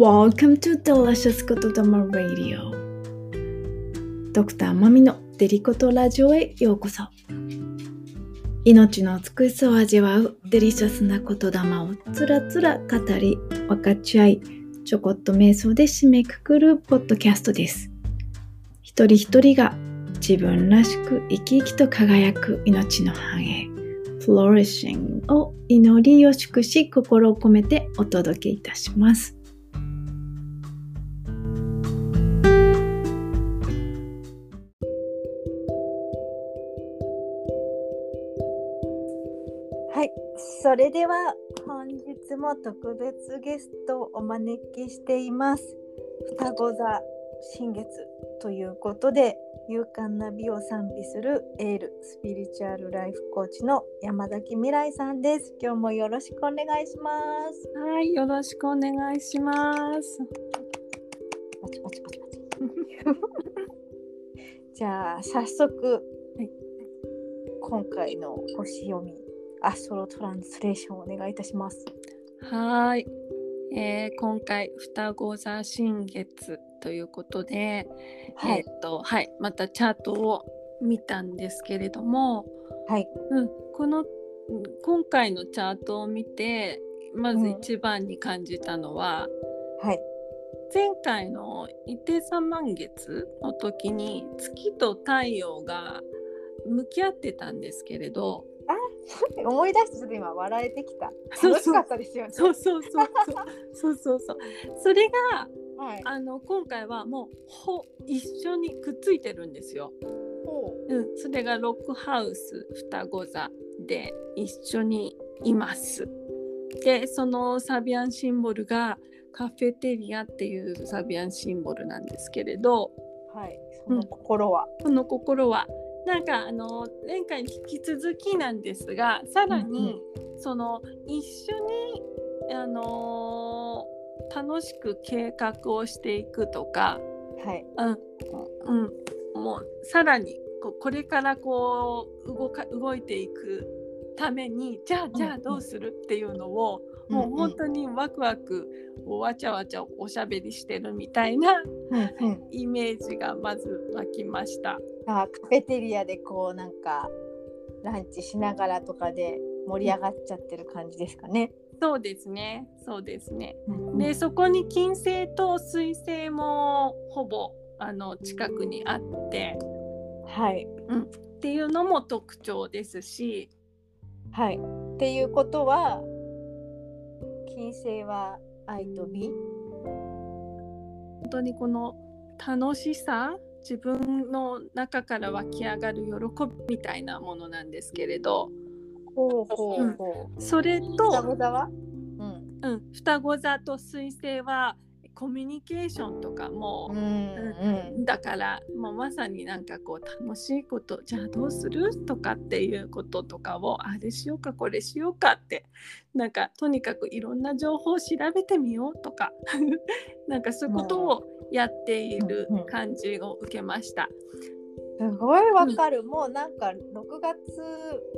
Welcome to Delicious ことだま Radio. ドクターマミのデリコトラジオへようこそ。命の美しさを味わうデリシャスな言霊をつらつら語り分かち合いちょこっと瞑想で締めくくるポッドキャストです。一人一人が自分らしく生き生きと輝く命の繁栄 Flourishing を祈りを祝し心を込めてお届けいたします。それでは本日も特別ゲストをお招きしています。双子座新月ということで勇敢な美を賛美するエールスピリチュアルライフコーチの山崎未来さんです。今日もよろしくお願いします。はい、よろしくお願いします。パチパチパチパチ。じゃあ早速、はい今回の星読みアストロトランスレーションをお願いいたします。はい、えー今回双子座新月ということで、はいえーっとはい、またチャートを見たんですけれども、はい。うん、このうん今回のチャートを見てまずうん一番に感じたのは、はい。前回の伊手座満月の時に月と太陽が向き合ってたんですけれど、思い出してちょっと今笑えてきた。そうそう楽しかったですよね。そうそうそうそうそうそうそうそれがはい。あの今回はもうほ一緒にくっついてるんですよ。ほうん、それがロックハウス双子座で一緒にいます。でそのサビアンシンボルがカフェテリアっていうサビアンシンボルなんですけれどう。はい。その心は。この心はなんかあの前回に引き続きなんですがさらに、その一緒にあのー楽しく計画をしていくとか、はい。うん。うん、もうさらにこうこれからこう動か動いていくためにじゃあじゃあどうする？っていうのを、もう本当にワクワクわちゃわちゃおしゃべりしてるみたいなうんうん。イメージがまず湧きました。あ、カフェテリアでこうなんかランチしながらとかで盛り上がっちゃってる感じですかね。そうですねそうですね。うんでそこに金星と水星もほぼあの近くにあってはい。っていうのも特徴ですしはい。っていうことは金星は愛と美？本当にこの楽しさ自分の中から湧き上がる喜びみたいなものなんですけれどほうほうほう。それ双と、子座は？うん。うん、双子座と水星はコミュニケーションとかもうんうん。だからもうまさになんかこう楽しいことじゃあどうするとかっていうこととかをあれしようかこれしようかってなんかとにかくいろんな情報を調べてみようとか なんかそういうことをやっているうんうん感じを受けました。すごいわかる、もうなんか6月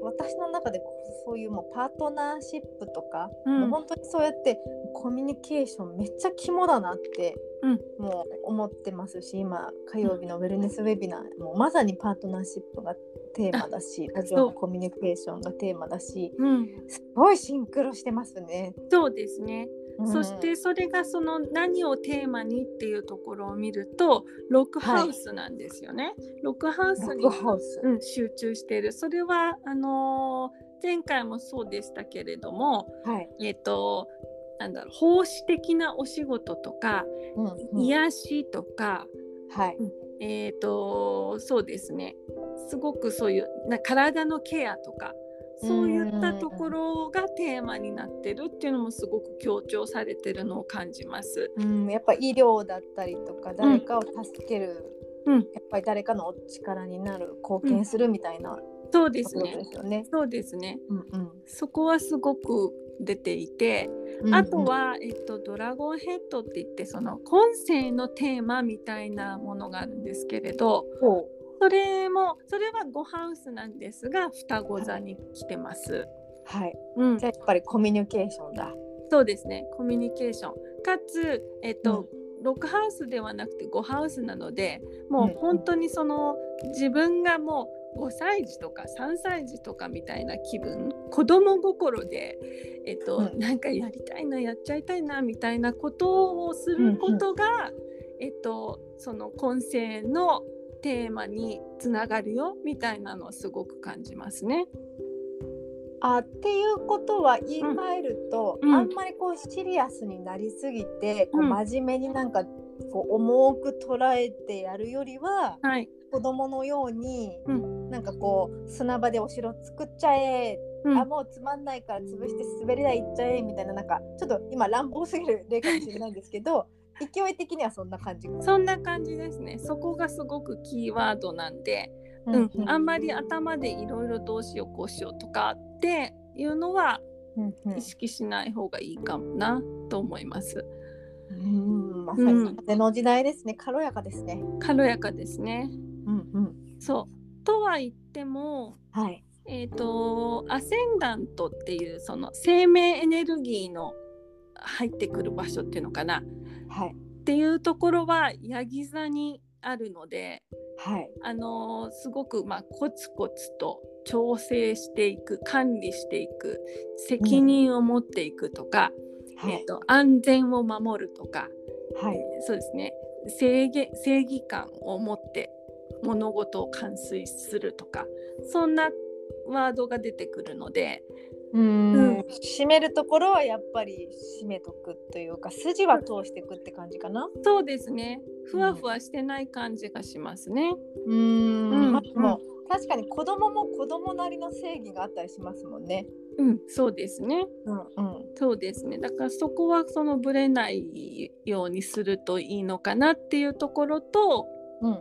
私の中でそういうもうパートナーシップとか、うん。もう本当にそうやってコミュニケーションめっちゃ肝だなって、うん。もう思ってますし今火曜日のウェルネスウェビナー、もうまさにパートナーシップがテーマだしラジオのコミュニケーションがテーマだしうん、すごいシンクロしてますね。そうですね、うんそしてそれがその何をテーマにっていうところを見るとロックハウスなんですよね。ロックハウスロッにクハウス、うん、集中している。それはあのー前回もそうでしたけれどもはい、えっ、となんだろう奉仕的なお仕事とか、うんうん。癒しとかはい、えっ、とそうですね。すごくそういうな体のケアとかそういったところがテーマになってるっていうのもすごく強調されてるのを感じます。うん、やっぱ医療だったりとか誰かを助ける、うんやっぱり誰かのお力になる貢献するみたいなそうことですねで。すよね。そうですね。うんそこはすごく出ていて、うんあと、は、えっと、ドラゴンヘッドって言ってその今世のテーマみたいなものがあるんですけれどほそれもそれは5ハウスなんですが双子座に来てます。はい。うん。じゃあやっぱりコミュニケーションだ。そうですね。コミュニケーション。かつ、えっとロックハウスではなくて5ハウスなのでもう本当にその自分がもう5歳児とか3歳児とかみたいな気分。子供心で、えっとうん。なんかやりたいなやっちゃいたいなみたいなことをすることが、えっと、その今世のテーマにつながるよみたいなのをすごく感じますね。あっていうことは言い換えると、うん。あんまりこうシリアスになりすぎて、こううん真面目になんかこう重く捉えてやるよりははい、子供のように、うなんかこう砂場でお城作っちゃえ、うん。あもうつまんないから潰して滑り台行っちゃえみたいななんかちょっと今乱暴すぎる例かもしれないんですけど勢い的にはそんな感じ。そんな感じですね。そこがすごくキーワードなんで、うんあんまり頭でいろいろどうしようこうしようとかっていうのは意識しない方がいいかもなと思います。うんまさうんに風の時代ですね軽やかですね。軽やかですね。うんうんそうとは言っても、はいえっ、とアセンダントっていうその生命エネルギーの入ってくる場所っていうのかな。はい。っていうところはヤギ座にあるので、はい。あのーすごくまあコツコツと調整していく管理していく責任を持っていくとか、はい。えー、と安全を守るとか、はい。そうですね。正義正義感を持って物事を完遂するとかそんなワードが出てくるのでうんうん締めるところはやっぱり締めとくというか筋は通していくって感じかな。そうですねふわふわしてない感じがしますね。うんうも確かに子供も子供なりの正義があったりしますもんね。うん、そうですね。うんうんそうですね。だからそこはそのぶれないようにするといいのかなっていうところと、うんうん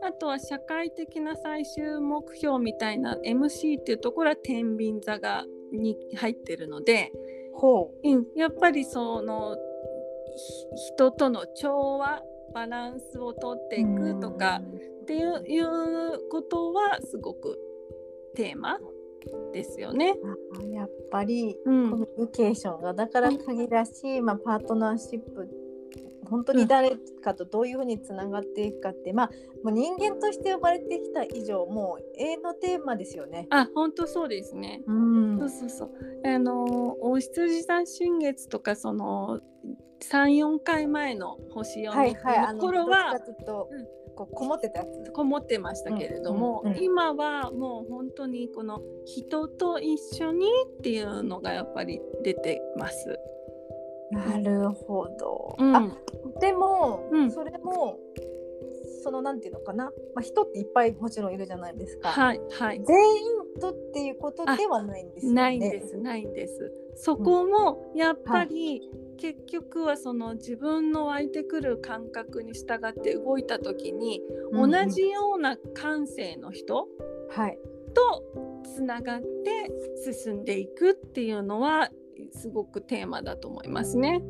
あとは社会的な最終目標みたいな MC っていうところは天秤座がに入ってるので、ほう。ん、やっぱりそのひ人との調和バランスをとってういくとかっていういうことはすごくテーマですよね。あやっぱりうん。コミュニケーションがだから鍵だし、まあ、パートナーシップ本当に誰かとどういうふうにつながっていくかって、まあもう人間として呼ばれてきた以上もう永遠のテーマですよね。あ、本当そうですね。うんそうそうそう。あのお羊座新月とかその三四回前の星読みはいはい、あのの頃はどっちかというとうんこうこもってたやつ。こもってましたけれども、うんうんうん今はもう本当にこの人と一緒にっていうのがやっぱり出てます。なるほど。うん、あでも、うんそれもそのなんていうのかな、まあ、人っていっぱいもちろんいるじゃないですか。はいはい。全員とっていうことではないんですよね。ないんですないんです。そこもやっぱり、結局はその自分の湧いてくる感覚に従って動いた時に、うんうん同じような感性の人はい。とつながって進んでいくっていうのはすごくテーマだと思いますね。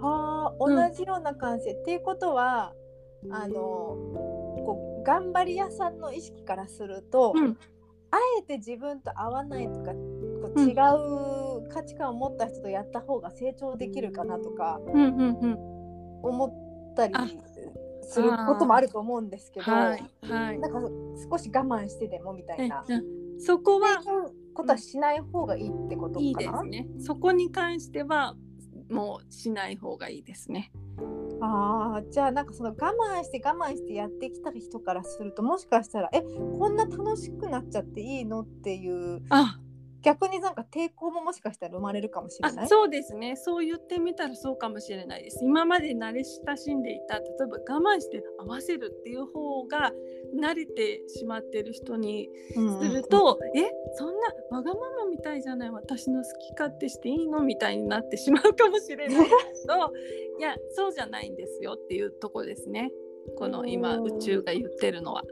はあ、うん同じような感性、っていうことはあのこう頑張り屋さんの意識からすると、うんあえて自分と合わないとかこううん違う価値観を持った人とやった方が成長できるかなとかうんうんうん。思ったりあすることもあると思うんですけど、はいはい。なんか少し我慢してでもみたいな。そこはことはしない方がいいってことかな？いいですね。そこに関してはもうしない方がいいですね。ああじゃあなんかその我慢して我慢してやってきた人からするともしかしたらえこんな楽しくなっちゃっていいの？っていうあ逆になんか抵抗ももしかしたら生まれるかもしれない？あそうですね。そう言ってみたらそうかもしれないです。今まで慣れ親しんでいた例えば我慢して合わせるっていう方が慣れてしまってる人にうんすると、えそんなわがままみたいじゃない？私の好き勝手していいの？みたいになってしまうかもしれないけどいやそうじゃないんですよっていうとこですね。この今うん宇宙が言ってるのは。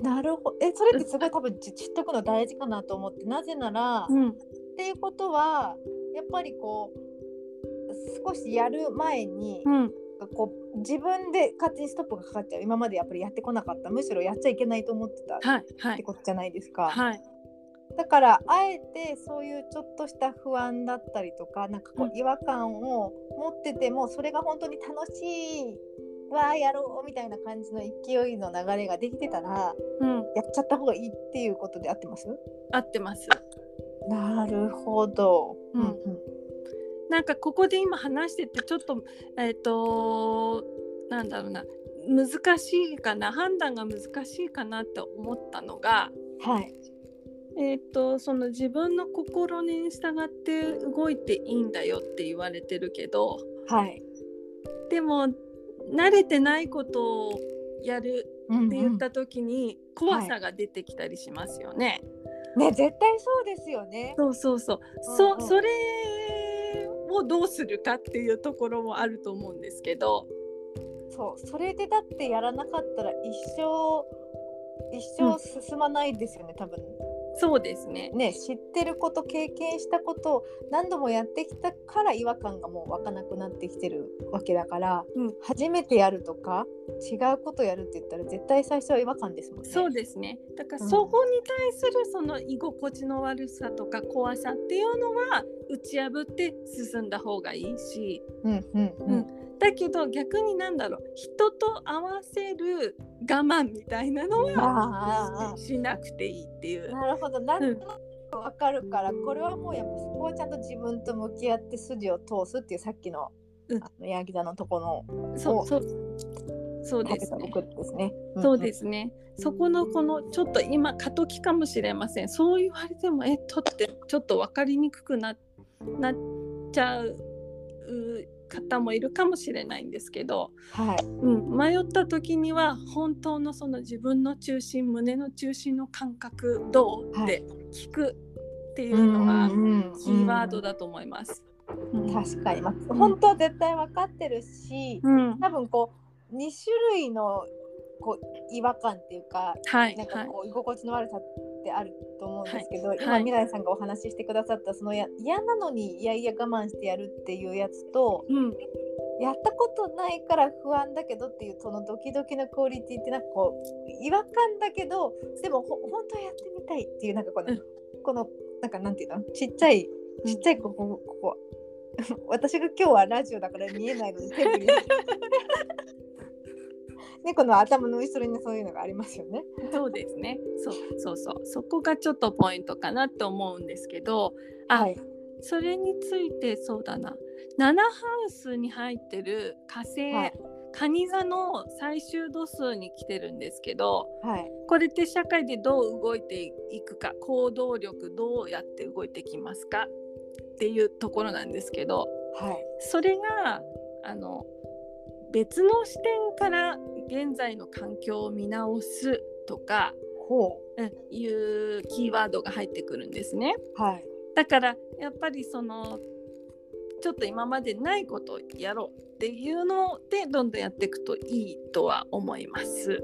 なるほどえそれってすごい多分知知っとくの大事かなと思って。なぜなら、っうん。ていうことはやっぱりこう少しやる前に、うん。こう自分で勝手にストップがかかっちゃう。今までやっぱりやってこなかった。むしろやっちゃいけないと思ってた。っはいはい。てことじゃないですか。はい。だからあえてそういうちょっとした不安だったりとかなんかこう違和感を持っててもそれが本当に楽しいわあやろうみたいな感じの勢いの流れができてたらうん、やっちゃった方がいいっていうことで合ってます？合ってます。なるほど。うんなんかここで今話しててちょっとえっ、となんだろうな難しいかな判断が難しいかなって思ったのが、はい。えっとその自分の心に従って動いていいんだよって言われてるけどはい。でも慣れてないことをやるって言った時に怖さが出てきたりしますよね。ね絶対そうですよね。そうそうそう。うんうんそそれをどうするかっていうところもあると思うんですけど。そうそれでだってやらなかったら一生一生進まないですよね、多分そうですね。ね知ってること経験したことを何度もやってきたから違和感がもう湧かなくなってきてるわけだから、うん初めてやるとか違うことやるって言ったら絶対最初は違和感ですもんね。そうですね。だからうんそこに対するその居心地の悪さとか怖さっていうのは打ち破って進んだ方がいいし、うんうんうん。だけど逆になんだろう人と合わせる我慢みたいなのはしなくていいっていう。なるほどなんとなくわかるから、これはもうやっぱそこはちゃんと自分と向き合って筋を通すっていうさっきの,、うんヤギ座のとこのそうそうそう食べたですね。僕ですね。そうですすね。そこのこのちょっと今過渡期かもしれません。そう言われてもえっとってちょっと分かりにくくななっちゃう方もいるかもしれないんですけど、はい。うん、迷った時には本当のその自分の中心胸の中心の感覚どうって聞くっていうのはキーワードだと思います。うん。確かに、まあ、本当は絶対分かってるし、うん、多分こう2種類のこう違和感っていうかはいはい。なんかこう居心地の悪さってあると思うんですけど、今、はい。未来さんがお話ししてくださったそのや嫌なのにいやいや我慢してやるっていうやつとうん、やったことないから不安だけどっていうそのドキドキのクオリティってなんかこう違和感だけどでもほ本当はやってみたいっていうなんかこの、うん。このなんかなんていうの？ちっちゃいちっちゃいここここ。私が今日はラジオだから見えないのに手振り猫の頭の後ろにそういうのがありますよね。そうですね。そうそうそう。そこがちょっとポイントかなと思うんですけど、あ、はいそれについてそうだな。7ハウスに入ってる火星、はい蟹座の最終度数に来てるんですけど、はいこれって社会でどう動いていくか、行動力どうやって動いてきますか？っていうところなんですけど、はいそれがあの別の視点から現在の環境を見直すとか、ほう。んいうキーワードが入ってくるんですね。うはい。だからやっぱりそのちょっと今までないことをやろうっていうのでどんどんやっていくといいとは思います。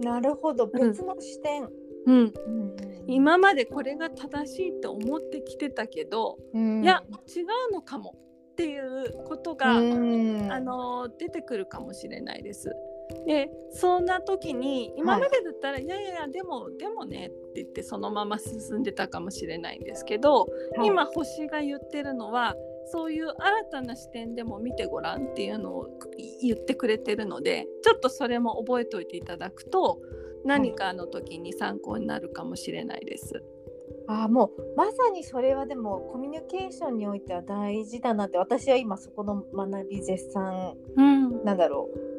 なるほど。別の視点。うん、うん。今までこれが正しいって思ってきてたけど、うん。いや違うのかもっていうことが、うんあの出てくるかもしれないです。でそんな時に今までだったら、い、やいやいやでもでもねって言ってそのまま進んでたかもしれないんですけど、はい今星が言ってるのはそういう新たな視点でも見てごらんっていうのを言ってくれてるのでちょっとそれも覚えておいていただくと何かの時に参考になるかもしれないです。あーもうまさにそれはでもコミュニケーションにおいては大事だなって私は今そこの学び絶賛うん、なんだろう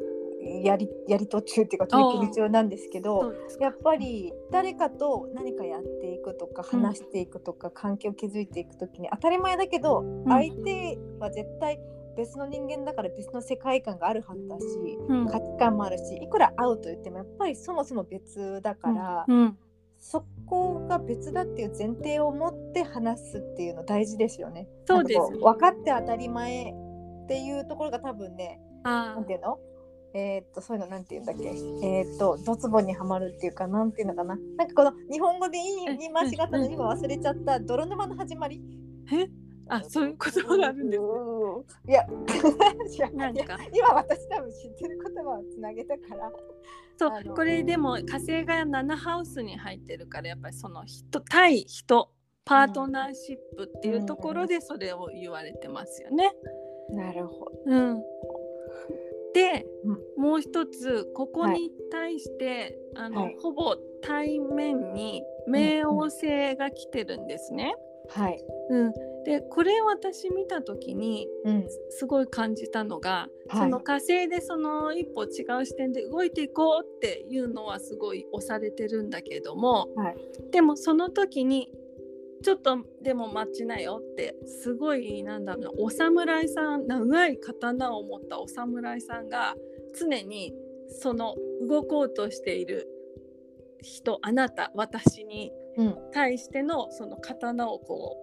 やりやり途中っていうか取り組み中なんですけどやっぱり誰かと何かやっていくとかうん。話していくとか、関係を築いていく時に当たり前だけど、相手は絶対別の人間だから別の世界観があるはずだしうん。価値観もあるしいくら会うと言ってもやっぱりそもそも別だから、うんそこが別だっていう前提を持って話すっていうの大事ですよね。そうです分かって当たり前っていうところが多分ねあなんていうの？えーっとそういうのなんて言うんだっけ？えーっとドツボにはまるっていうかなんていうのかな？なんかこの日本語で言い回しがあったのに今忘れちゃった泥沼の始まり？ーえ？あそういう言葉があるんですね。いや なんか。今私多分知ってる言葉をつなげたから。そうこれでも火星が7ハウスに入ってるからやっぱりその人対人パートナーシップっていうところでそれを言われてますよね。なるほど。うん、で、うもう一つここに対して、あのはい。ほぼ対面に冥王星が来てるんですね。はい、うん、でこれ私見た時にうん、すごい感じたのが、はい。その火星でその一歩違う視点で動いていこうっていうのはすごい押されてるんだけども、はい。でもその時にちょっとでも待ちなよってすごいなんだろうなお侍さん長い刀を持ったお侍さんが常にその動こうとしている人あなた私にうん、対してのその刀をこ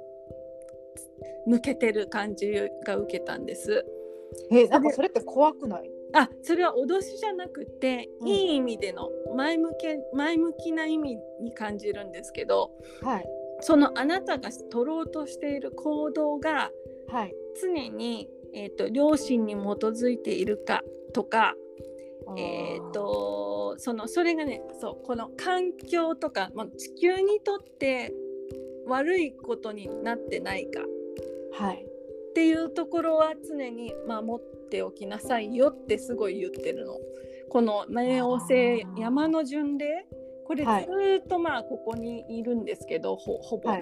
う向けてる感じが受けたんです。えなんかそれって怖くない？あそれは脅しじゃなくて、うん。いい意味での前向け前向きな意味に感じるんですけどはい。そのあなたが取ろうとしている行動がはい。常に、えー、と良心に基づいているかとか、えー、とそのそれがねそうこの環境とか、まあ、地球にとって悪いことになってないかはい。っていうところは常に守っておきなさいよってすごい言ってるの。この冥王星山の巡礼？これずっとまあここにいるんですけど、ほほぼずっ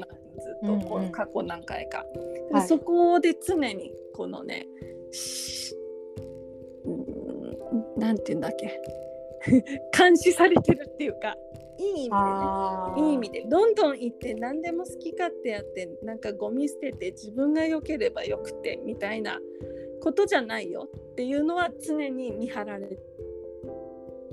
と過去何回か。ではい。そこで常にこのねーんなんて言うんだっけ？監視されてるっていうか。いい意味でね。あいい意味で。どんどん行って何でも好き勝手やってなんかゴミ捨てて自分が良ければよくてみたいなことじゃないよっていうのは常に見張られて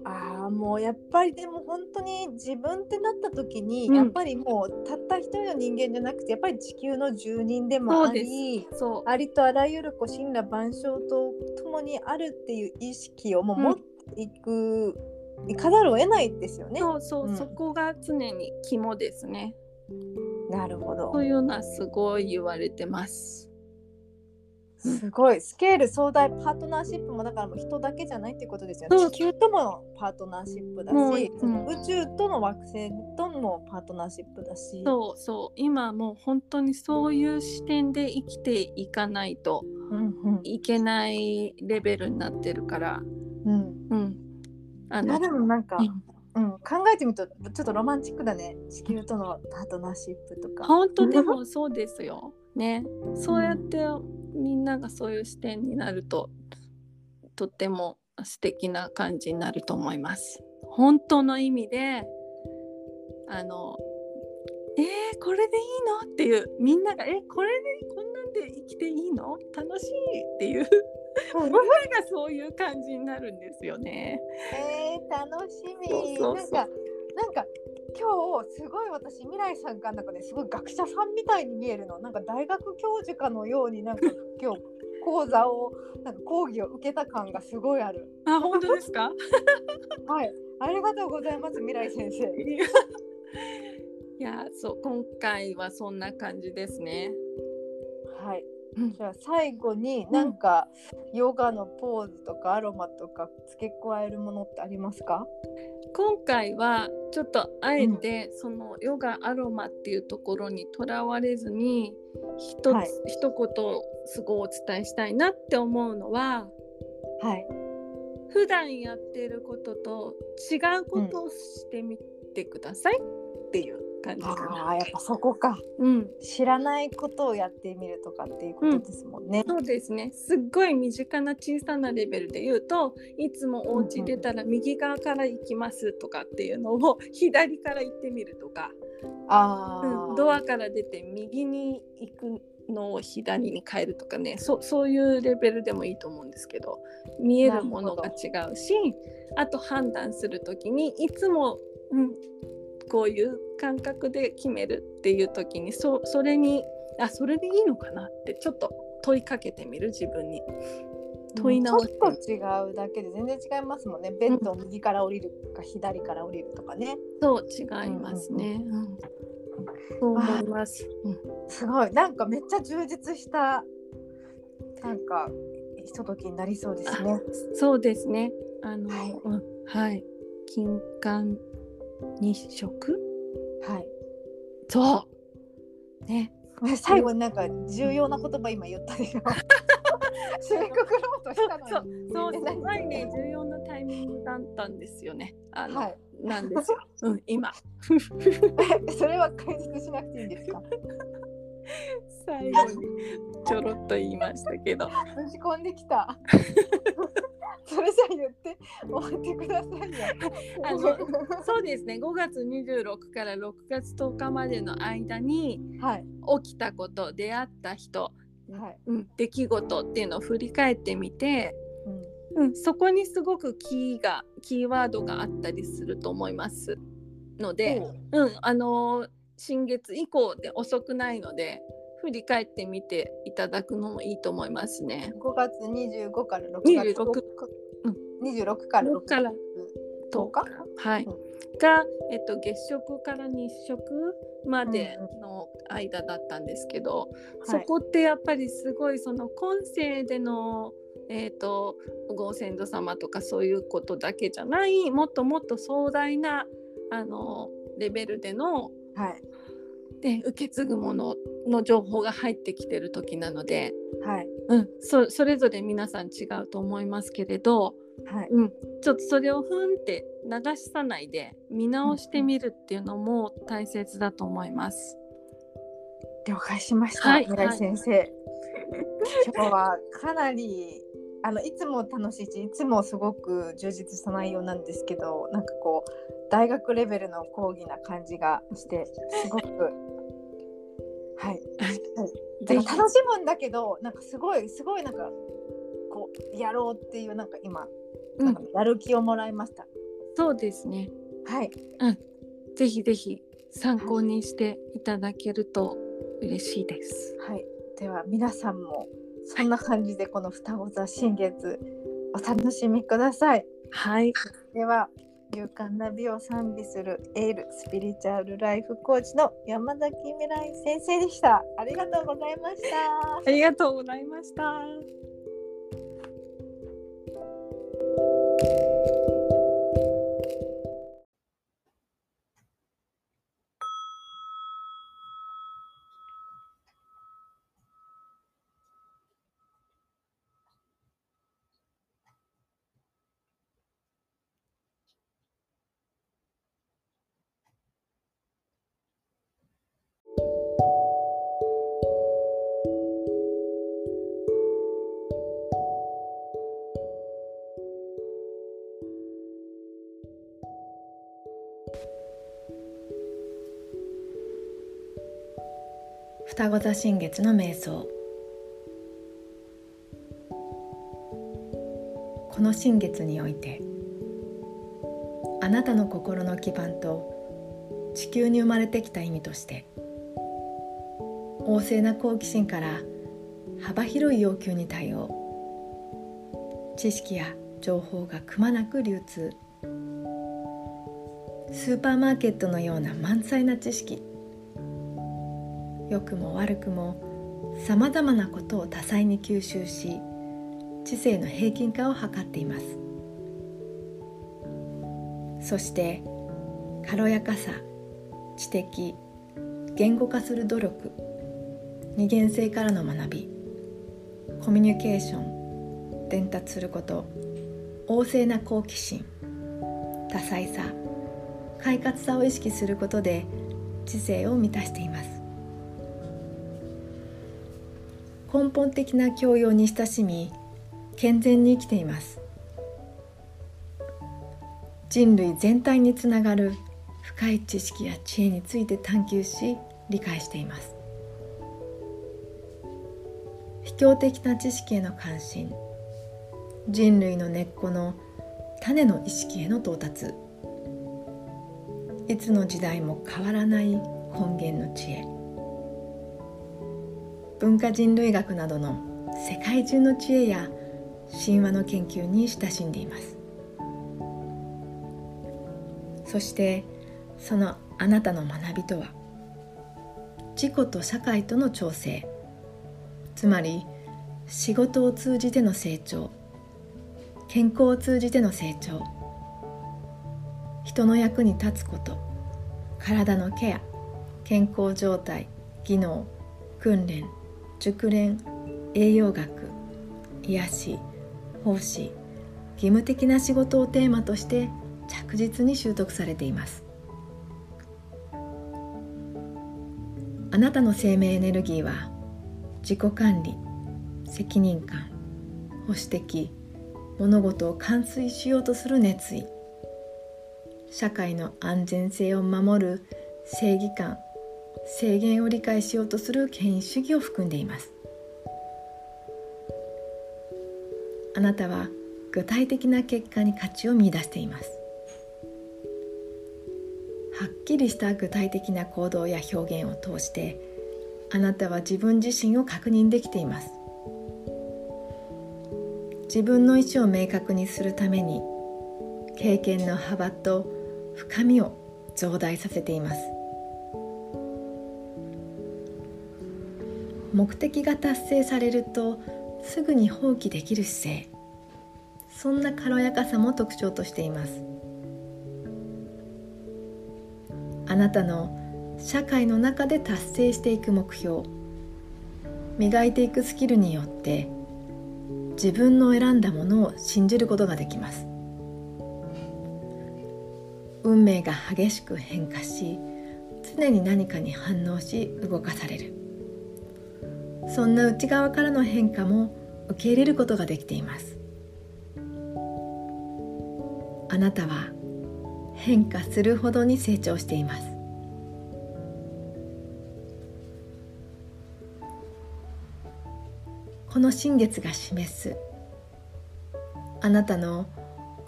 あーもうやっぱりでも本当に自分ってなった時に、うん。やっぱりもうたった一人の人間じゃなくてやっぱり地球の住人でもありそうありとあらゆるこう神羅万象とともにあるっていう意識をもううん持っていく、いかざるを得ないですよね。そうそう、うん。そこが常に肝ですね。なるほど。というのはすごい言われてますすごい。スケール壮大パートナーシップもだからもう人だけじゃないっていうことですよね。地球ともパートナーシップだし、うん宇宙との惑星ともパートナーシップだし。そうそう。今もう本当にそういう視点で生きていかないといけないレベルになってるから。うん。うん。あいやでもなんか、うん。うん、考えてみるとちょっとロマンチックだね。地球とのパートナーシップとか。本当でもそうですよ。ね、そうやってみんながそういう視点になるととっても素敵な感じになると思います。本当の意味であのえー、これでいいの？っていうみんながえこれでこんなんで生きていいの楽しいっていうみんながそういう感じになるんですよね。えー、楽しみなんかなんか今日すごい私未来さんがなんかねすごい学者さんみたいに見えるの。なんか大学教授かのようになんか今日講座をなんか講義を受けた感がすごいある。あ本当ですか？はい。ありがとうございます未来先生。いやそう今回はそんな感じですね。はい。うん。じゃあ最後になんか、ヨガのポーズとかアロマとか付け加えるものってありますか？今回はちょっとあえてそのヨガアロマっていうところにとらわれずに一つ、はい。一言すごいお伝えしたいなって思うのははい。普段やってることと違うことをしてみてくださいっていう感じかな。あーやっぱそこか。うん、知らないことをやってみるとかっていうことですもんね。そうですね。すっごい身近な小さなレベルで言うといつもお家出たら右側から行きますとかっていうのを 左から行ってみるとか。あうん、ドアから出て右に行くのを左に変えるとかね。そそういうレベルでもいいと思うんですけど。見えるものが違うしあと判断する時にいつも、うん、こういう感覚で決めるっていう時にそそれにあそれでいいのかなってちょっと問いかけてみる自分に問い直してちょっと違うだけで全然違いますもんね。ベッドを右から降りるか左から降りるとかね。そう違いますね。うんそう思います。すごいなんかめっちゃ充実したなんかひとときになりそうですね。そうですね。あの、はいうんはい。金環日食。はい。そう。ね。最後になんか重要な言葉今言ったでしょ。締めくくろうとしたのに。そう、すえ何？ごいね、重要なタイミングだったんですよね。あの、はい。なんですよ。うん、今。それは解説しなくていいんですか？最後にちょろっと言いましたけど。ぶち込んできた。それじゃあ言って終わってくださいよ。あのそうですね。5月26から6月10日までの間にはい起きたこと、出会った人、はい。うん、出来事っていうのを振り返ってみて、うんうん、そこにすごくキーがキーワードがあったりすると思いますので、うん、あのー新月以降で遅くないので振り返ってみていただくのもいいと思いますね。5月25から6月26うん。26から6 6から。10日？はい、うん。が、えっと、月食から日食までの間だったんですけど、そこってやっぱりすごいその今世での、えー、とご先祖様とかそういうことだけじゃないもっともっと壮大なあのレベルでのはいで受け継ぐものの情報が入ってきてる時なので、はい。うん、そそれぞれ皆さん違うと思いますけれど、はい。うん、ちょっとそれをふんって流さないで見直してみるっていうのも大切だと思います。了解しました、はい。村井先生、今日はかなりあのいつも楽しいしいつもすごく充実した内容なんですけどなんかこう大学レベルの講義な感じがしてすごくはい。楽しむんだけどなんかすごいすごいなんかこうやろうっていうなんか今、うん。なんかやる気をもらいました。そうですね。はい。ぜひぜひ参考にしていただけると嬉しいです。はい。では皆さんもそんな感じでこの双子座新月お楽しみください。はい、では勇敢な美を賛美するエールスピリチュアルライフコーチの山崎未来先生でしたありがとうございましたありがとうございました。双子座新月の瞑想。この新月においてあなたの心の基盤と地球に生まれてきた意味として旺盛な好奇心から幅広い要求に対応。知識や情報がくまなく流通。スーパーマーケットのような満載な知識。良くも悪くもさまざまなことを多彩に吸収し知性の平均化を図っています。そして軽やかさ知的言語化する努力二元性からの学びコミュニケーション伝達すること旺盛な好奇心多彩さ快活さを意識することで知性を満たしています。根本的な教養に親しみ健全に生きています。人類全体につながる深い知識や知恵について探求し理解しています。秘境的な知識への関心人類の根っこの種の意識への到達。いつの時代も変わらない根源の知恵。文化人類学などの世界中の知恵や神話の研究に親しんでいます。そしてそのあなたの学びとは自己と社会との調整。つまり仕事を通じての成長健康を通じての成長人の役に立つこと体のケア健康状態技能訓練熟練栄養学癒し奉仕義務的な仕事をテーマとして着実に習得されています。あなたの生命エネルギーは自己管理責任感保守的物事を完遂しようとする熱意。社会の安全性を守る正義感制限を理解しようとする権威主義を含んでいます。あなたは具体的な結果に価値を見出しています。はっきりした具体的な行動や表現を通してあなたは自分自身を確認できています。自分の意思を明確にするために経験の幅と深みを増大させています。目的が達成されるとすぐに放棄できる姿勢。そんな軽やかさも特徴としています。あなたの社会の中で達成していく目標磨いていくスキルによって自分の選んだものを信じることができます。運命が激しく変化し常に何かに反応し動かされる。そんな内側からの変化も受け入れることができています。あなたは変化するほどに成長しています。この新月が示すあなたの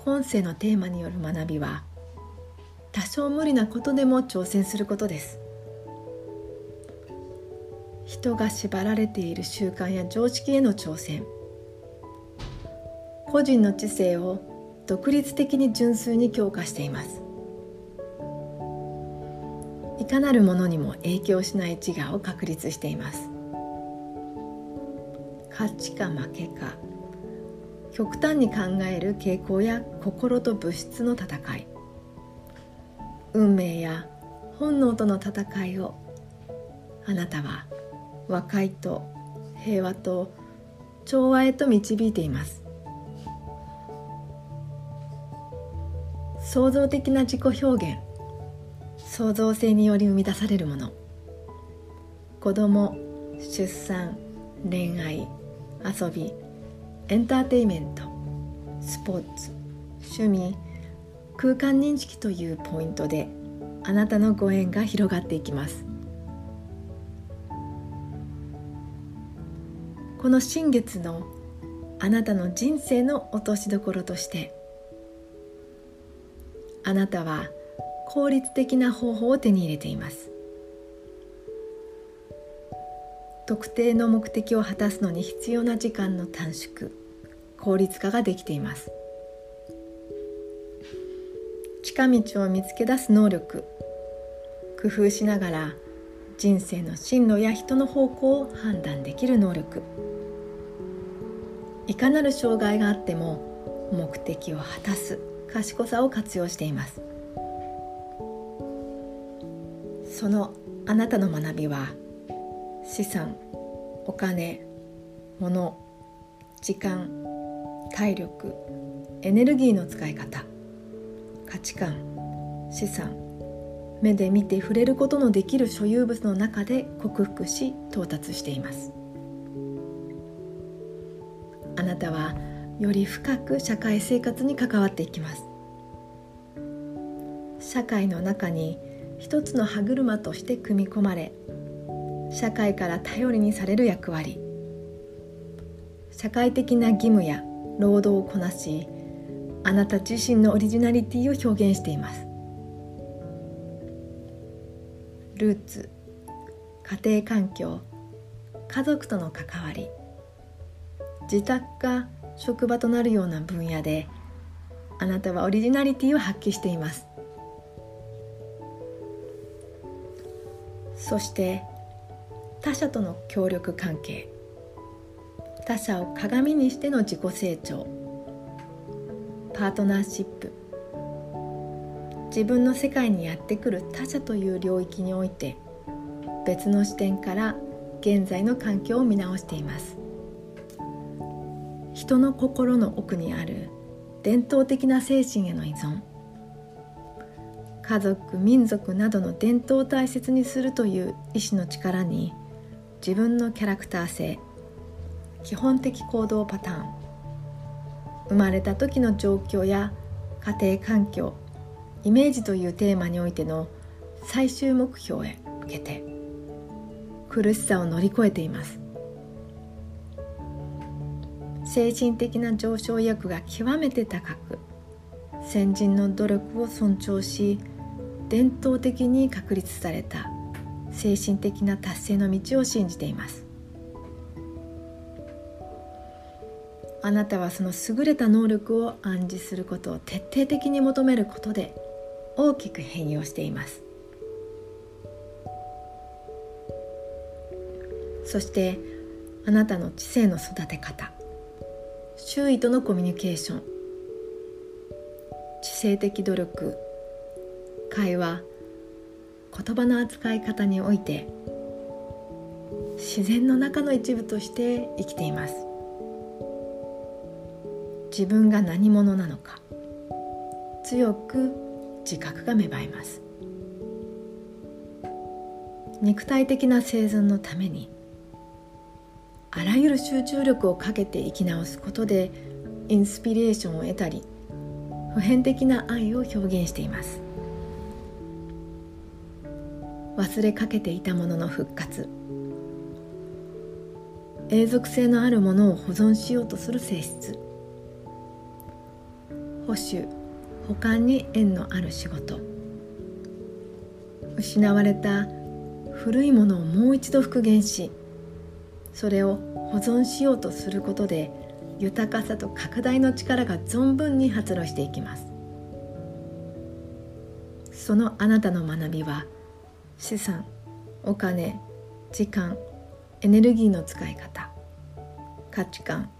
今世のテーマによる学びは多少無理なことでも挑戦することです。人が縛られている習慣や常識への挑戦。個人の知性を独立的に純粋に強化しています。いかなるものにも影響しない自我を確立しています。勝ちか負けか極端に考える傾向や心と物質の戦い。運命や本能との戦いをあなたは和解と平和と調和へと導いています。創造的な自己表現。創造性により生み出されるもの。子供出産恋愛遊びエンターテイメント。スポーツ。趣味。空間認識というポイントであなたのご縁が広がっていきます。この新月のあなたの人生の落としどころとしてあなたは効率的な方法を手に入れています。特定の目的を果たすのに必要な時間の短縮効率化ができています。近道を見つけ出す能力工夫しながら人生の進路や人の方向を判断できる能力。いかなる障害があっても目的を果たす賢さを活用しています。そのあなたの学びは資産お金物時間体力エネルギーの使い方価値観資産目で見て触れることのできる所有物の中で克服し到達しています。あなたはより深く社会生活に関わっていきます。社会の中に一つの歯車として組み込まれ社会から頼りにされる役割。社会的な義務や労働をこなしあなた自身のオリジナリティを表現しています。ルーツ家庭環境家族との関わり自宅が職場となるような分野であなたはオリジナリティを発揮しています。そして他者との協力関係他者を鏡にしての自己成長パートナーシップ自分の世界にやってくる他者という領域において別の視点から現在の環境を見直しています。人の心の奥にある伝統的な精神への依存。家族民族などの伝統を大切にするという意志の力に自分のキャラクター性基本的行動パターン生まれた時の状況や家庭環境イメージというテーマにおいての最終目標へ向けて苦しさを乗り越えています。精神的な上昇意欲が極めて高く先人の努力を尊重し伝統的に確立された精神的な達成の道を信じています。あなたはその優れた能力を暗示することを徹底的に求めることで大きく変容しています。そしてあなたの知性の育て方。周囲とのコミュニケーション。知性的努力。会話。言葉の扱い方において。自然の中の一部として生きています。自分が何者なのか。強く自覚が芽生えます。肉体的な生存のためにあらゆる集中力をかけて生き直すことでインスピレーションを得たり普遍的な愛を表現しています。忘れかけていたものの復活。永続性のあるものを保存しようとする性質。保守。保管に縁のある仕事。失われた古いものをもう一度復元しそれを保存しようとすることで豊かさと拡大の力が存分に発露していきます。そのあなたの学びは資産お金時間エネルギーの使い方価値観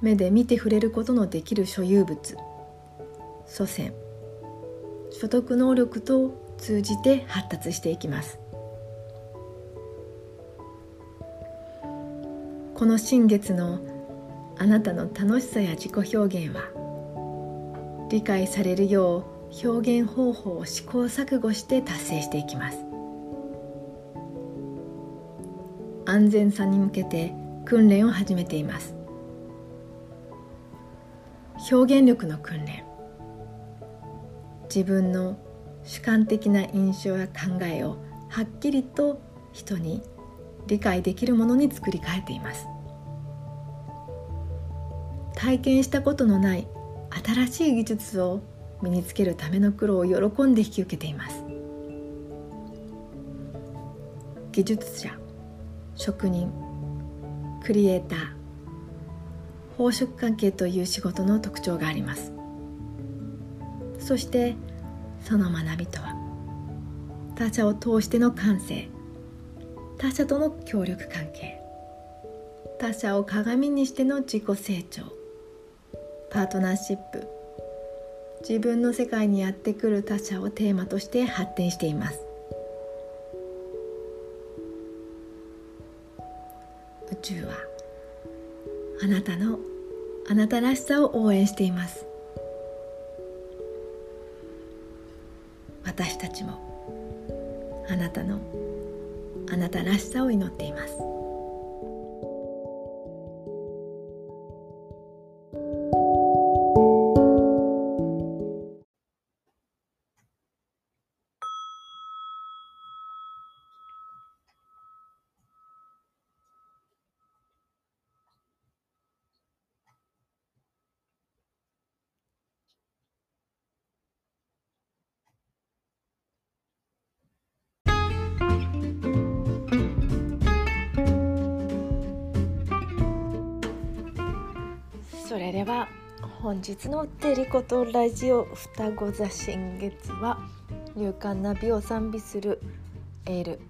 目で見て触れることのできる所有物。祖先。所得能力と通じて発達していきます。この新月のあなたの楽しさや自己表現は理解されるよう表現方法を試行錯誤して達成していきます。安全さに向けて訓練を始めています。表現力の訓練。自分の主観的な印象や考えをはっきりと人に理解できるものに作り変えています。体験したことのない新しい技術を身につけるための苦労を喜んで引き受けています。技術者職人クリエイター宝飾関係という仕事の特徴があります。そしてその学びとは他者を通しての感性他者との協力関係他者を鏡にしての自己成長パートナーシップ自分の世界にやってくる他者をテーマとして発展しています。宇宙はあなたのあなたらしさを応援しています。私たちも。あなたのあなたらしさを祈っています。れでは本日のデリコとラジオ双子座新月は勇敢な美を賛美するエール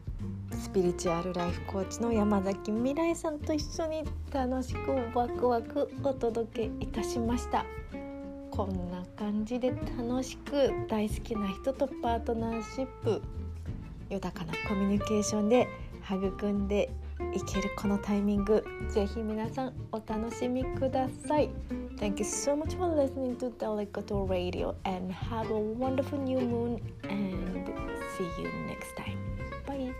ススピリチュアルライフコーチの山崎未来さんと一緒に楽しくワクワクお届けいたしました。こんな感じで楽しく大好きな人とパートナーシップ豊かなコミュニケーションで育んでいけるこのタイミングぜひ皆さんお楽しみください Thank you so much for listening to Delicato Radio and have a wonderful new moon and see you next time. Bye!